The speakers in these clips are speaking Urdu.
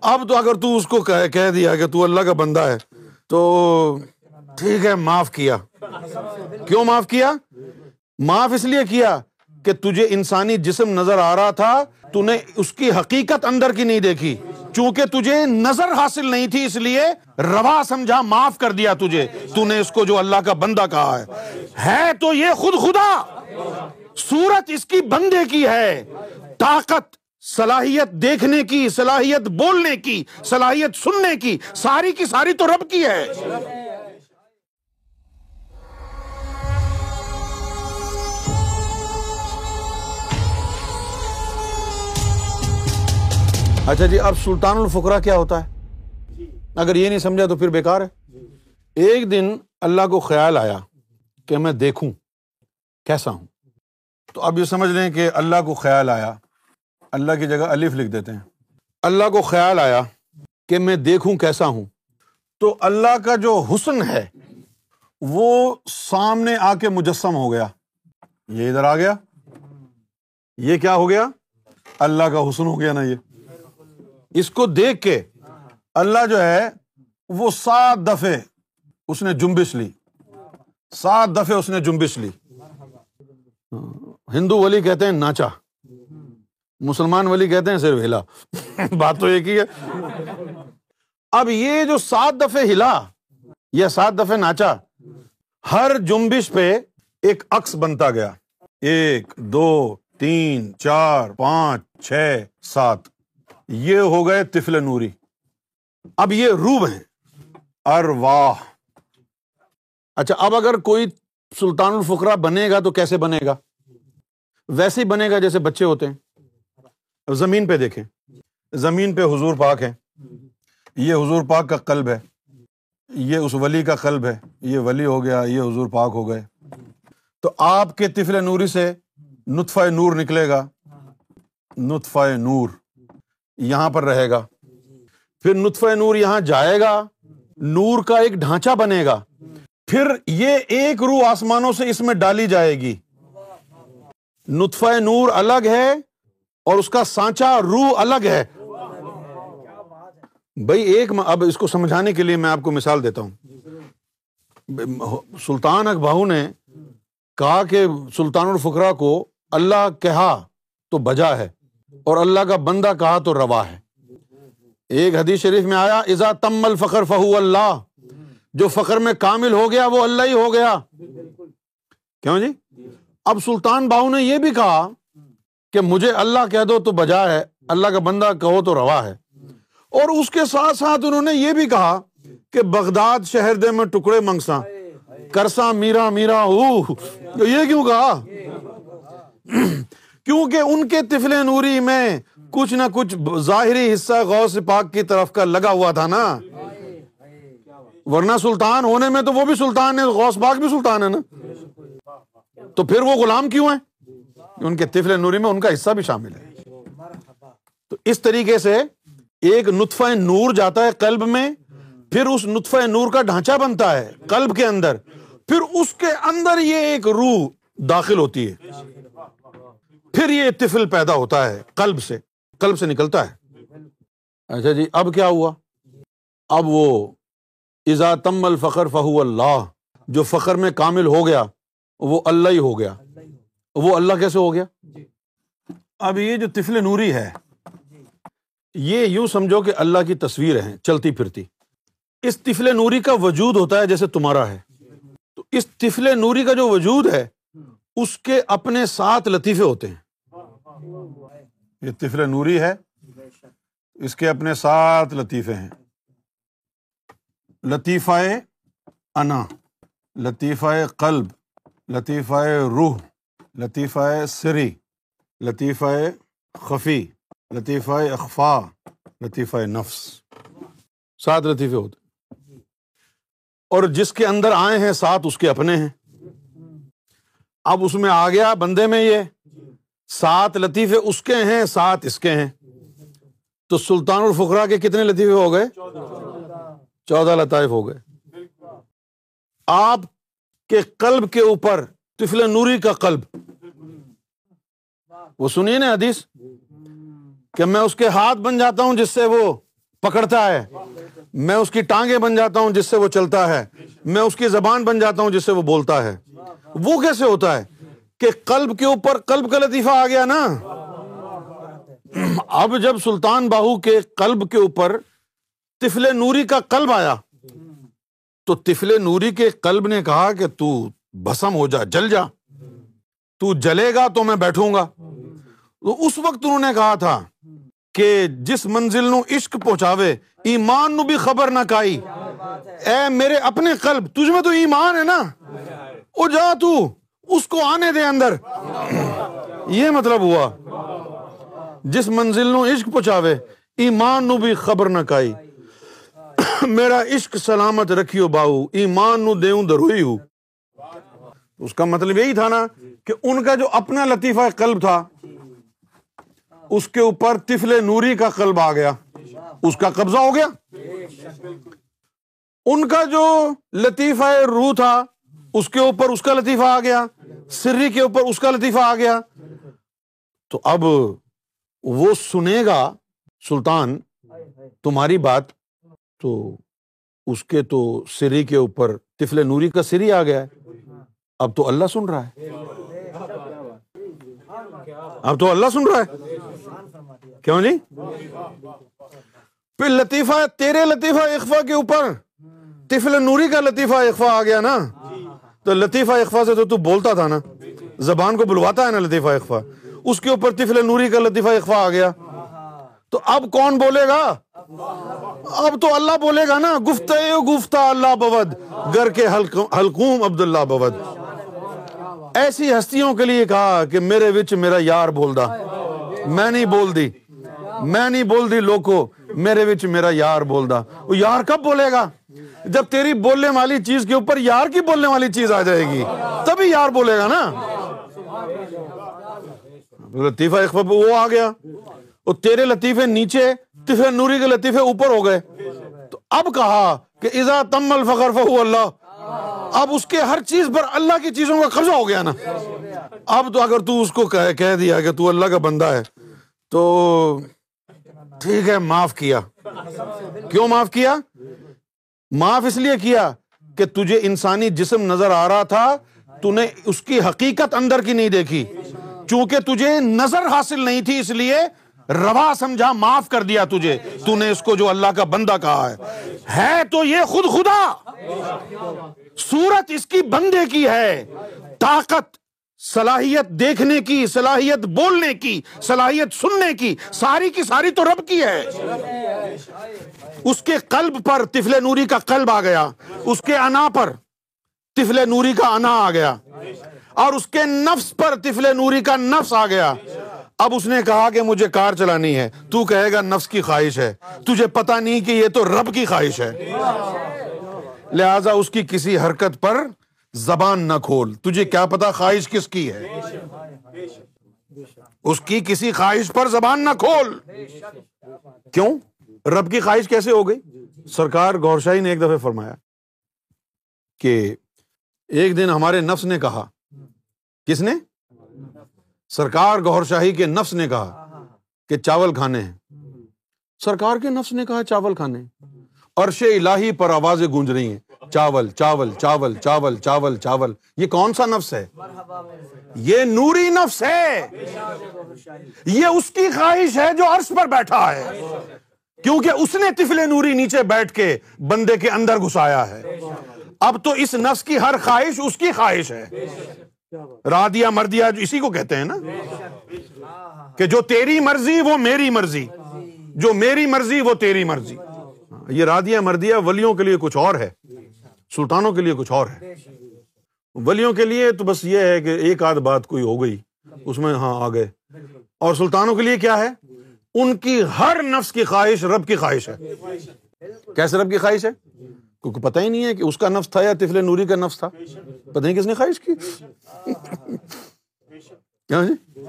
اب تو اگر تو اس کو کہہ دیا کہ تو اللہ کا بندہ ہے، تو ٹھیک ہے، معاف کیا۔ کیوں معاف کیا؟ معاف اس لیے کیا کہ تجھے انسانی جسم نظر آ رہا تھا تو نے اس کی حقیقت اندر کی نہیں دیکھی۔ چونکہ تجھے نظر حاصل نہیں تھی، اس لیے روا سمجھا، معاف کر دیا تجھے۔ تو نے اس کو جو اللہ کا بندہ کہا ہے۔ ہے تو یہ خود خدا۔ صورت اس کی بندے کی ہے۔ طاقت صلاحیت دیکھنے کی، صلاحیت بولنے کی، صلاحیت سننے کی، ساری کی ساری تو رب کی ہے۔ اچھا جی اب سلطان الفقرا کیا ہوتا ہے؟ اگر یہ نہیں سمجھا تو پھر بیکار ہے۔ ایک دن اللہ کو خیال آیا کہ میں دیکھوں، کیسا ہوں؟ تو اب یہ سمجھ لیں کہ اللہ کو خیال آیا۔ اللہ کی جگہ الف لکھ دیتے ہیں۔ اللہ کو خیال آیا کہ میں دیکھوں کیسا ہوں۔ تو اللہ کا جو حسن ہے وہ سامنے آ کے مجسم ہو گیا۔ یہ ادھر آ گیا۔ یہ کیا ہو گیا؟ اللہ کا حسن ہو گیا نا یہ۔ اس کو دیکھ کے اللہ جو ہے وہ سات دفعے اس نے جمبش لی۔ سات دفعے اس نے جمبش لی۔ ہندو ولی کہتے ہیں ناچا۔ مسلمان ولی کہتے ہیں صرف ہلا۔ بات تو ایک ہی ہے۔ اب یہ جو سات دفعے ہلا یا سات دفعے ناچا، ہر جمبش پہ ایک عکس بنتا گیا۔ ایک، دو، تین، چار، پانچ، چھ، سات۔ یہ ہو گئے تفل نوری۔ اب یہ روب ہیں۔ ارواہ اچھا اب اگر کوئی سلطان الفقرا بنے گا تو کیسے بنے گا؟ ویسے ہی بنے گا جیسے بچے ہوتے ہیں۔ زمین پہ دیکھیں۔ زمین پہ حضور پاک ہے یہ حضور پاک کا قلب ہے۔ یہ اس ولی کا قلب ہے۔ یہ ولی ہو گیا، یہ حضور پاک ہو گئے۔ تو آپ کے تفل نوری سے نطفہ نور نکلے گا۔ نطفہ نور یہاں پر رہے گا۔ پھر نطفہ نور یہاں جائے گا۔ نور کا ایک ڈھانچہ بنے گا۔ پھر یہ ایک روح آسمانوں سے اس میں ڈالی جائے گی۔ نطفہ نور الگ ہے۔ اور اس کا سانچا روح الگ ہے۔ بھائی ایک اب اس کو سمجھانے کے لیے میں آپ کو مثال دیتا ہوں۔ سلطان اکباہو نے کہا کہ سلطان الفقرا کو اللہ کہا تو بجا ہے اور اللہ کا بندہ کہا تو روا ہے۔ ایک حدیث شریف میں آیا ازا تم الفخر فہو اللہ جو فخر میں کامل ہو گیا، وہ اللہ ہی ہو گیا۔ کیوں جی؟ اب سلطان باہو نے یہ بھی کہا کہ مجھے اللہ کہہ دو تو بجا ہے، اللہ کا بندہ کہو تو روا ہے۔ اور اس کے ساتھ ساتھ انہوں نے یہ بھی کہا کہ بغداد شہر دے میں ٹکڑے منگسا کرسا میرا میرا یہ کیوں کہا؟ کیونکہ ان کے تفل نوری میں کچھ نہ کچھ ظاہری حصہ غوث پاک کی طرف کا لگا ہوا تھا نا۔ ورنہ سلطان ہونے میں تو وہ بھی سلطان ہے، غوث پاک بھی سلطان ہے نا۔ تو پھر وہ غلام کیوں ہیں؟ ان کے تفل نوری میں ان کا حصہ بھی شامل ہے۔ تو اس طریقے سے ایک نطفہ نور جاتا ہے قلب میں، پھر اس نطفہ نور کا ڈھانچہ بنتا ہے قلب کے اندر۔ پھر اس کے اندر یہ ایک روح داخل ہوتی ہے۔ پھر یہ تفل پیدا ہوتا ہے کلب سے کلب سے نکلتا ہے۔ اچھا جی اب کیا ہوا؟ اب وہ ازا تم الفخر فہو اللہ، جو فخر میں کامل ہو گیا، وہ اللہ ہی ہو گیا۔ وہ اللہ کیسے ہو گیا؟ اب یہ جو تفل نوری ہے یہ یوں سمجھو کہ اللہ کی تصویر ہے چلتی پھرتی۔ اس تفل نوری کا وجود ہوتا ہے جیسے تمہارا ہے۔ تو اس تفل نوری کا جو وجود ہے اس کے اپنے سات لطیفے ہوتے ہیں۔ یہ تفل نوری ہے اس کے اپنے سات لطیفے ہیں۔ لطیفہ انا لطیفہ قلب لطیفہ روح۔ لطیفہ سری، لطیفہ خفی، لطیفہ اخفا، لطیفہ نفس۔ سات لطیفے ہوتے اور جس کے اندر آئے ہیں، سات اس کے اپنے ہیں۔ اب اس میں آ گیا بندے میں یہ۔ سات لطیفے اس کے ہیں، سات اس کے ہیں۔ تو سلطان الفقرا کے کتنے لطیفے ہو گئے؟ چودہ لطائف ہو گئے۔ آپ کے قلب کے اوپر تفل نوری کا قلب۔ وہ سنیے نا حدیث کہ میں اس کے ہاتھ بن جاتا ہوں جس سے وہ پکڑتا ہے۔ میں اس کی ٹانگیں بن جاتا ہوں جس سے وہ چلتا ہے۔ میں اس کی زبان بن جاتا ہوں جس سے وہ بولتا ہے۔ وہ کیسے ہوتا ہے کہ قلب کے اوپر قلب کا لطیفہ آ گیا نا؟ اب جب سلطان باہو کے قلب کے اوپر تفل نوری کا قلب آیا تو تفل نوری کے قلب نے کہا کہ تو بسم ہو جا، جل جا۔ تو جلے گا تو میں بیٹھوں گا۔ تو اس وقت انہوں نے کہا تھا کہ جس منزل نو عشق پہنچاوے، ایمان نو بھی خبر نہ کائی۔ اے میرے اپنے قلب، تجھ میں تو ایمان ہے نا؟ او جا تو، اس کو آنے دے اندر۔ یہ مطلب ہوا۔ جس منزل نو عشق پہنچاوے، ایمان نو بھی خبر نہ کائی۔ میرا عشق سلامت رکھیو باؤ ایمان نو دیوں دروئی اس کا مطلب یہی تھا نا کہ ان کا جو اپنا لطیفہ قلب تھا، اس کے اوپر تفل نوری کا قلب آ گیا۔ اس کا قبضہ ہو گیا۔ ان کا جو لطیفہ روح تھا، اس کے اوپر اس کا لطیفہ آ گیا۔ سری کے اوپر اس کا لطیفہ آ گیا۔ تو اب وہ سنے گا، سلطان، تمہاری بات، تو اس کے تو سری کے اوپر تفل نوری کا سری آ گیا۔ ہے اب تو اللہ سن رہا ہے۔ اب تو اللہ سن رہا ہے۔ کیوں جی پھر لطیفہ، تیرے لطیفہ اخفا کے اوپر۔ تفل نوری کا لطیفہ اخفا آ گیا نا۔ تو لطیفہ اخفا سے تو تو بولتا تھا نا۔ زبان کو بلواتا ہے نا لطیفہ اخفا۔ اس کے اوپر تفل نوری کا لطیفہ اخفا آ گیا۔ تو اب کون بولے گا؟ اب تو اللہ بولے گا نا۔ گفت گفتہ اللہ بود گر کے حلقوم عبد اللہ بود ایسی ہستیوں کے لیے کہا کہ میرے وچ میرا یار بول دا میں نہیں بول دی میں نہیں بول دی لوکو، میرے وچ میرا یار بول دا وہ یار کب بولے گا؟ جب تیری بولنے والی چیز کے اوپر یار کی بولنے والی چیز آ جائے گی، تبھی یار بولے گا نا۔ لطیفہ اخبا وہ آ گیا۔ وہ تیرے لطیفے نیچے تفے نوری کے لطیفے اوپر ہو گئے۔ تو اب کہا کہ ازا تم الفخر فہو اللہ۔ اب اس کے ہر چیز پر اللہ کی چیزوں کا قبضہ ہو گیا نا۔ اب تو اگر تو اس کو کہہ دیا کہ تو اللہ کا بندہ ہے، تو ٹھیک ہے، معاف کیا۔ کیوں معاف کیا؟ معاف اس لیے کیا کہ تجھے انسانی جسم نظر آ رہا تھا تو نے اس کی حقیقت اندر کی نہیں دیکھی۔ چونکہ تجھے نظر حاصل نہیں تھی اس لیے روا سمجھا، معاف کر دیا تجھے۔ تو نے اس کو جو اللہ کا بندہ کہا ہے۔ ہے تو یہ خود خدا۔ صورت اس کی بندے کی ہے۔ طاقت، صلاحیت دیکھنے کی، صلاحیت بولنے کی، صلاحیت سننے کی، ساری کی ساری تو رب کی ہے۔ اس کے قلب پر تفل نوری کا قلب آ گیا۔ اس کے انا پر تفل نوری کا انا آ گیا۔ اور اس کے نفس پر تفل نوری کا نفس آ گیا۔ اب اس نے کہا کہ مجھے کار چلانی ہے۔ تو کہے گا نفس کی خواہش ہے۔ تجھے پتا نہیں کہ یہ تو رب کی خواہش ہے۔ لہذا اس کی کسی حرکت پر زبان نہ کھول۔ تجھے کیا پتا خواہش کس کی ہے؟ اس کی کسی خواہش پر زبان نہ کھول۔ کیوں؟ رب کی خواہش کیسے ہو گئی؟ سرکار گور شاہی نے ایک دفعہ فرمایا کہ ایک دن ہمارے نفس نے کہا۔ کس نے؟ سرکار گور شاہی کے نفس نے کہا کہ چاول کھانے ہیں۔ سرکار کے نفس نے کہا چاول کھانے عرش الہی پر آوازیں گونج رہی ہیں۔ چاول چاول چاول چاول چاول چاول۔ یہ کون سا نفس ہے؟ یہ نوری نفس ہے۔ یہ اس کی خواہش ہے جو عرش پر بیٹھا ہے۔ کیونکہ اس نے تفل نوری نیچے بیٹھ کے بندے کے اندر گھسایا ہے۔ اب تو اس نفس کی ہر خواہش اس کی خواہش ہے۔ رادیا مردیا جو اسی کو کہتے ہیں نا؟ کہ جو تیری مرضی وہ میری مرضی۔ جو میری مرضی وہ تیری مرضی۔ یہ رادیا مردیا ولیوں کے لیے کچھ اور ہے۔ سلطانوں کے لیے کچھ اور ہے۔ ولیوں کے لیے تو بس یہ ہے کہ ایک آدھ بات کوئی ہو گئی اس میں ہاں آ گئے۔ اور سلطانوں کے لیے کیا ہے؟ ان کی ہر نفس کی خواہش رب کی خواہش ہے۔ کیسے رب کی خواہش ہے؟ کیونکہ پتہ ہی نہیں ہے کہ اس کا نفس تھا یا تفل نوری کا نفس تھا۔ پتہ نہیں کس نے خواہش کی؟ کیا جی؟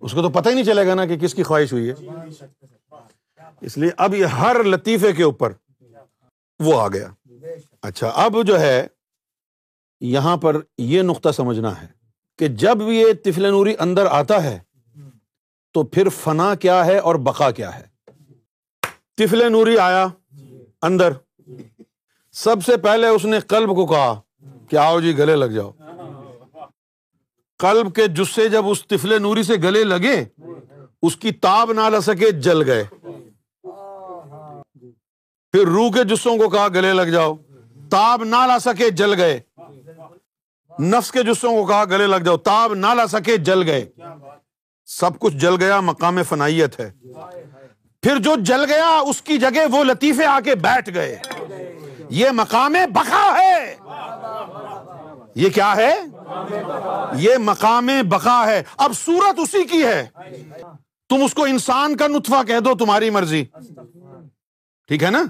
اس کو تو پتہ ہی نہیں چلے گا نا کہ کس کی خواہش ہوئی ہے۔ اس لیے اب یہ ہر لطیفے کے اوپر وہ آ گیا۔ اچھا اب جو ہے، یہاں پر یہ نقطہ سمجھنا ہے کہ جب یہ تفل نوری اندر آتا ہے، تو پھر فنا کیا ہے اور بقا کیا ہے؟ تفل نوری آیا اندر۔ سب سے پہلے اس نے قلب کو کہا کہ آؤ جی گلے لگ جاؤ۔ قلب کے جسے جب اس تفل نوری سے گلے لگے، اس کی تاب نہ لا سکے، جل گئے۔ پھر روح کے جسوں کو کہا، گلے لگ جاؤ۔ تاب نہ لا سکے، جل گئے۔ نفس کے جسوں کو کہا، گلے لگ جاؤ۔ تاب نہ لا سکے، جل گئے۔ سب کچھ جل گیا، مقام فنائیت ہے۔ پھر جو جل گیا، اس کی جگہ وہ لطیفے آ کے بیٹھ گئے۔ یہ مقام بقا ہے۔ یہ کیا ہے؟ یہ مقام بقا ہے۔ اب صورت اسی کی ہے۔ تم اس کو انسان کا نطفہ کہہ دو، تمہاری مرضی۔ ٹھیک ہے نا؟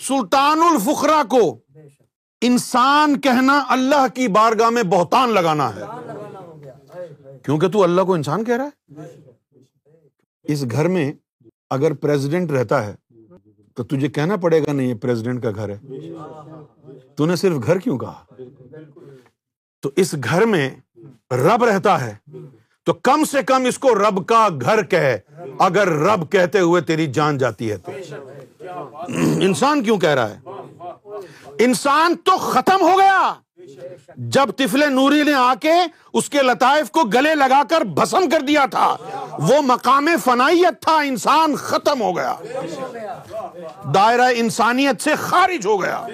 سلطان الفقرا کو انسان کہنا اللہ کی بارگاہ میں بہتان لگانا ہے۔ کیونکہ تو اللہ کو انسان کہہ رہا ہے۔ اس گھر میں اگر پریزیڈنٹ رہتا ہے تو تجھے کہنا پڑے گا نہیں یہ پریزیڈنٹ کا گھر ہے؟ تو نے صرف گھر کیوں کہا؟ تو اس گھر میں رب رہتا ہے۔ تو کم سے کم اس کو رب کا گھر کہ اگر رب کہتے ہوئے تیری جان جاتی ہے تو۔ انسان کیوں کہہ رہا ہے؟ انسان تو ختم ہو گیا۔ جب تفل نوری نے آ کے اس کے لطائف کو گلے لگا کر بسم کر دیا تھا، وہ مقام فنائیت تھا، انسان ختم ہو گیا۔ دائرہ انسانیت سے خارج ہو گیا۔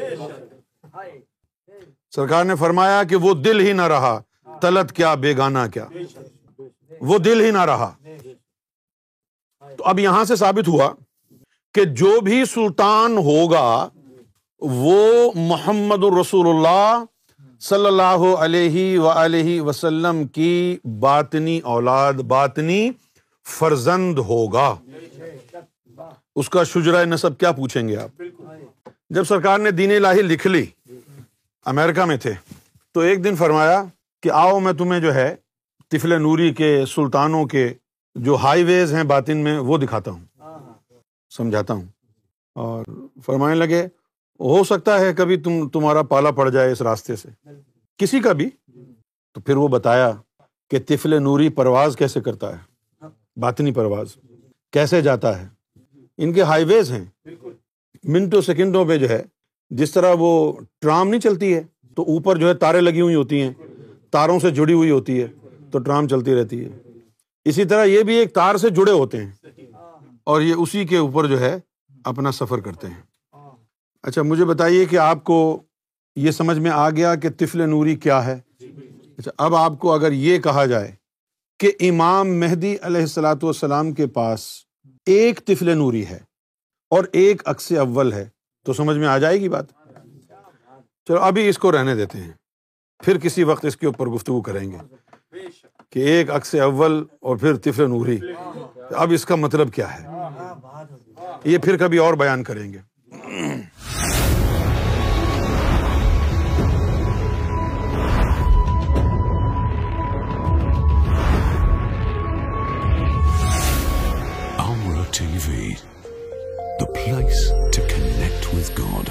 سرکار نے فرمایا کہ وہ دل ہی نہ رہا تلت کیا بیگانا کیا۔ وہ دل ہی نہ رہا۔ تو اب یہاں سے ثابت ہوا کہ جو بھی سلطان ہوگا وہ محمد الرسول اللہ صلی اللہ علیہ و وسلم کی باطنی اولاد، باطنی فرزند ہوگا۔ اس کا شجرا نصب کیا پوچھیں گے آپ؟ جب سرکار نے دین لاہی لکھ لی امیرکا میں تھے، تو ایک دن فرمایا کہ آؤ میں تمہیں جو ہے تفل نوری کے، سلطانوں کے جو ہائی ویز ہیں باطن میں، وہ دکھاتا ہوں۔ سمجھاتا ہوں۔ اور فرمانے لگے ہو سکتا ہے کبھی تم تمہارا پالا پڑ جائے اس راستے سے۔ کسی کا بھی۔ تو پھر وہ بتایا کہ تفل نوری پرواز کیسے کرتا ہے؟ باطنی پرواز۔ کیسے جاتا ہے؟ ان کے ہائی ویز ہیں۔ منٹوں سیکنڈوں پہ جو ہے، جس طرح وہ ٹرام نہیں چلتی ہے، تو اوپر جو ہے تارے لگی ہوئی ہوتی ہیں۔ تاروں سے جڑی ہوئی ہوتی ہے، تو ٹرام چلتی رہتی ہے۔ اسی طرح یہ بھی ایک تار سے جڑے ہوتے ہیں۔ اور یہ اسی کے اوپر جو ہے اپنا سفر کرتے ہیں۔ اچھا مجھے بتائیے کہ آپ کو یہ سمجھ میں آ گیا کہ تفل نوری کیا ہے؟ اچھا اب آپ کو اگر یہ کہا جائے کہ امام مہدی علیہ السلاۃ والسلام کے پاس ایک تفل نوری ہے اور ایک عکس اول ہے، تو سمجھ میں آ جائے گی بات؟ چلو، ابھی اس کو رہنے دیتے ہیں۔ پھر کسی وقت اس کے اوپر گفتگو کریں گے کہ ایک عکس اول اور پھر تفل نوری۔ اب اس کا مطلب کیا ہے؟ یہ پھر کبھی اور بیان کریں گے۔ TV, the place to connect with God.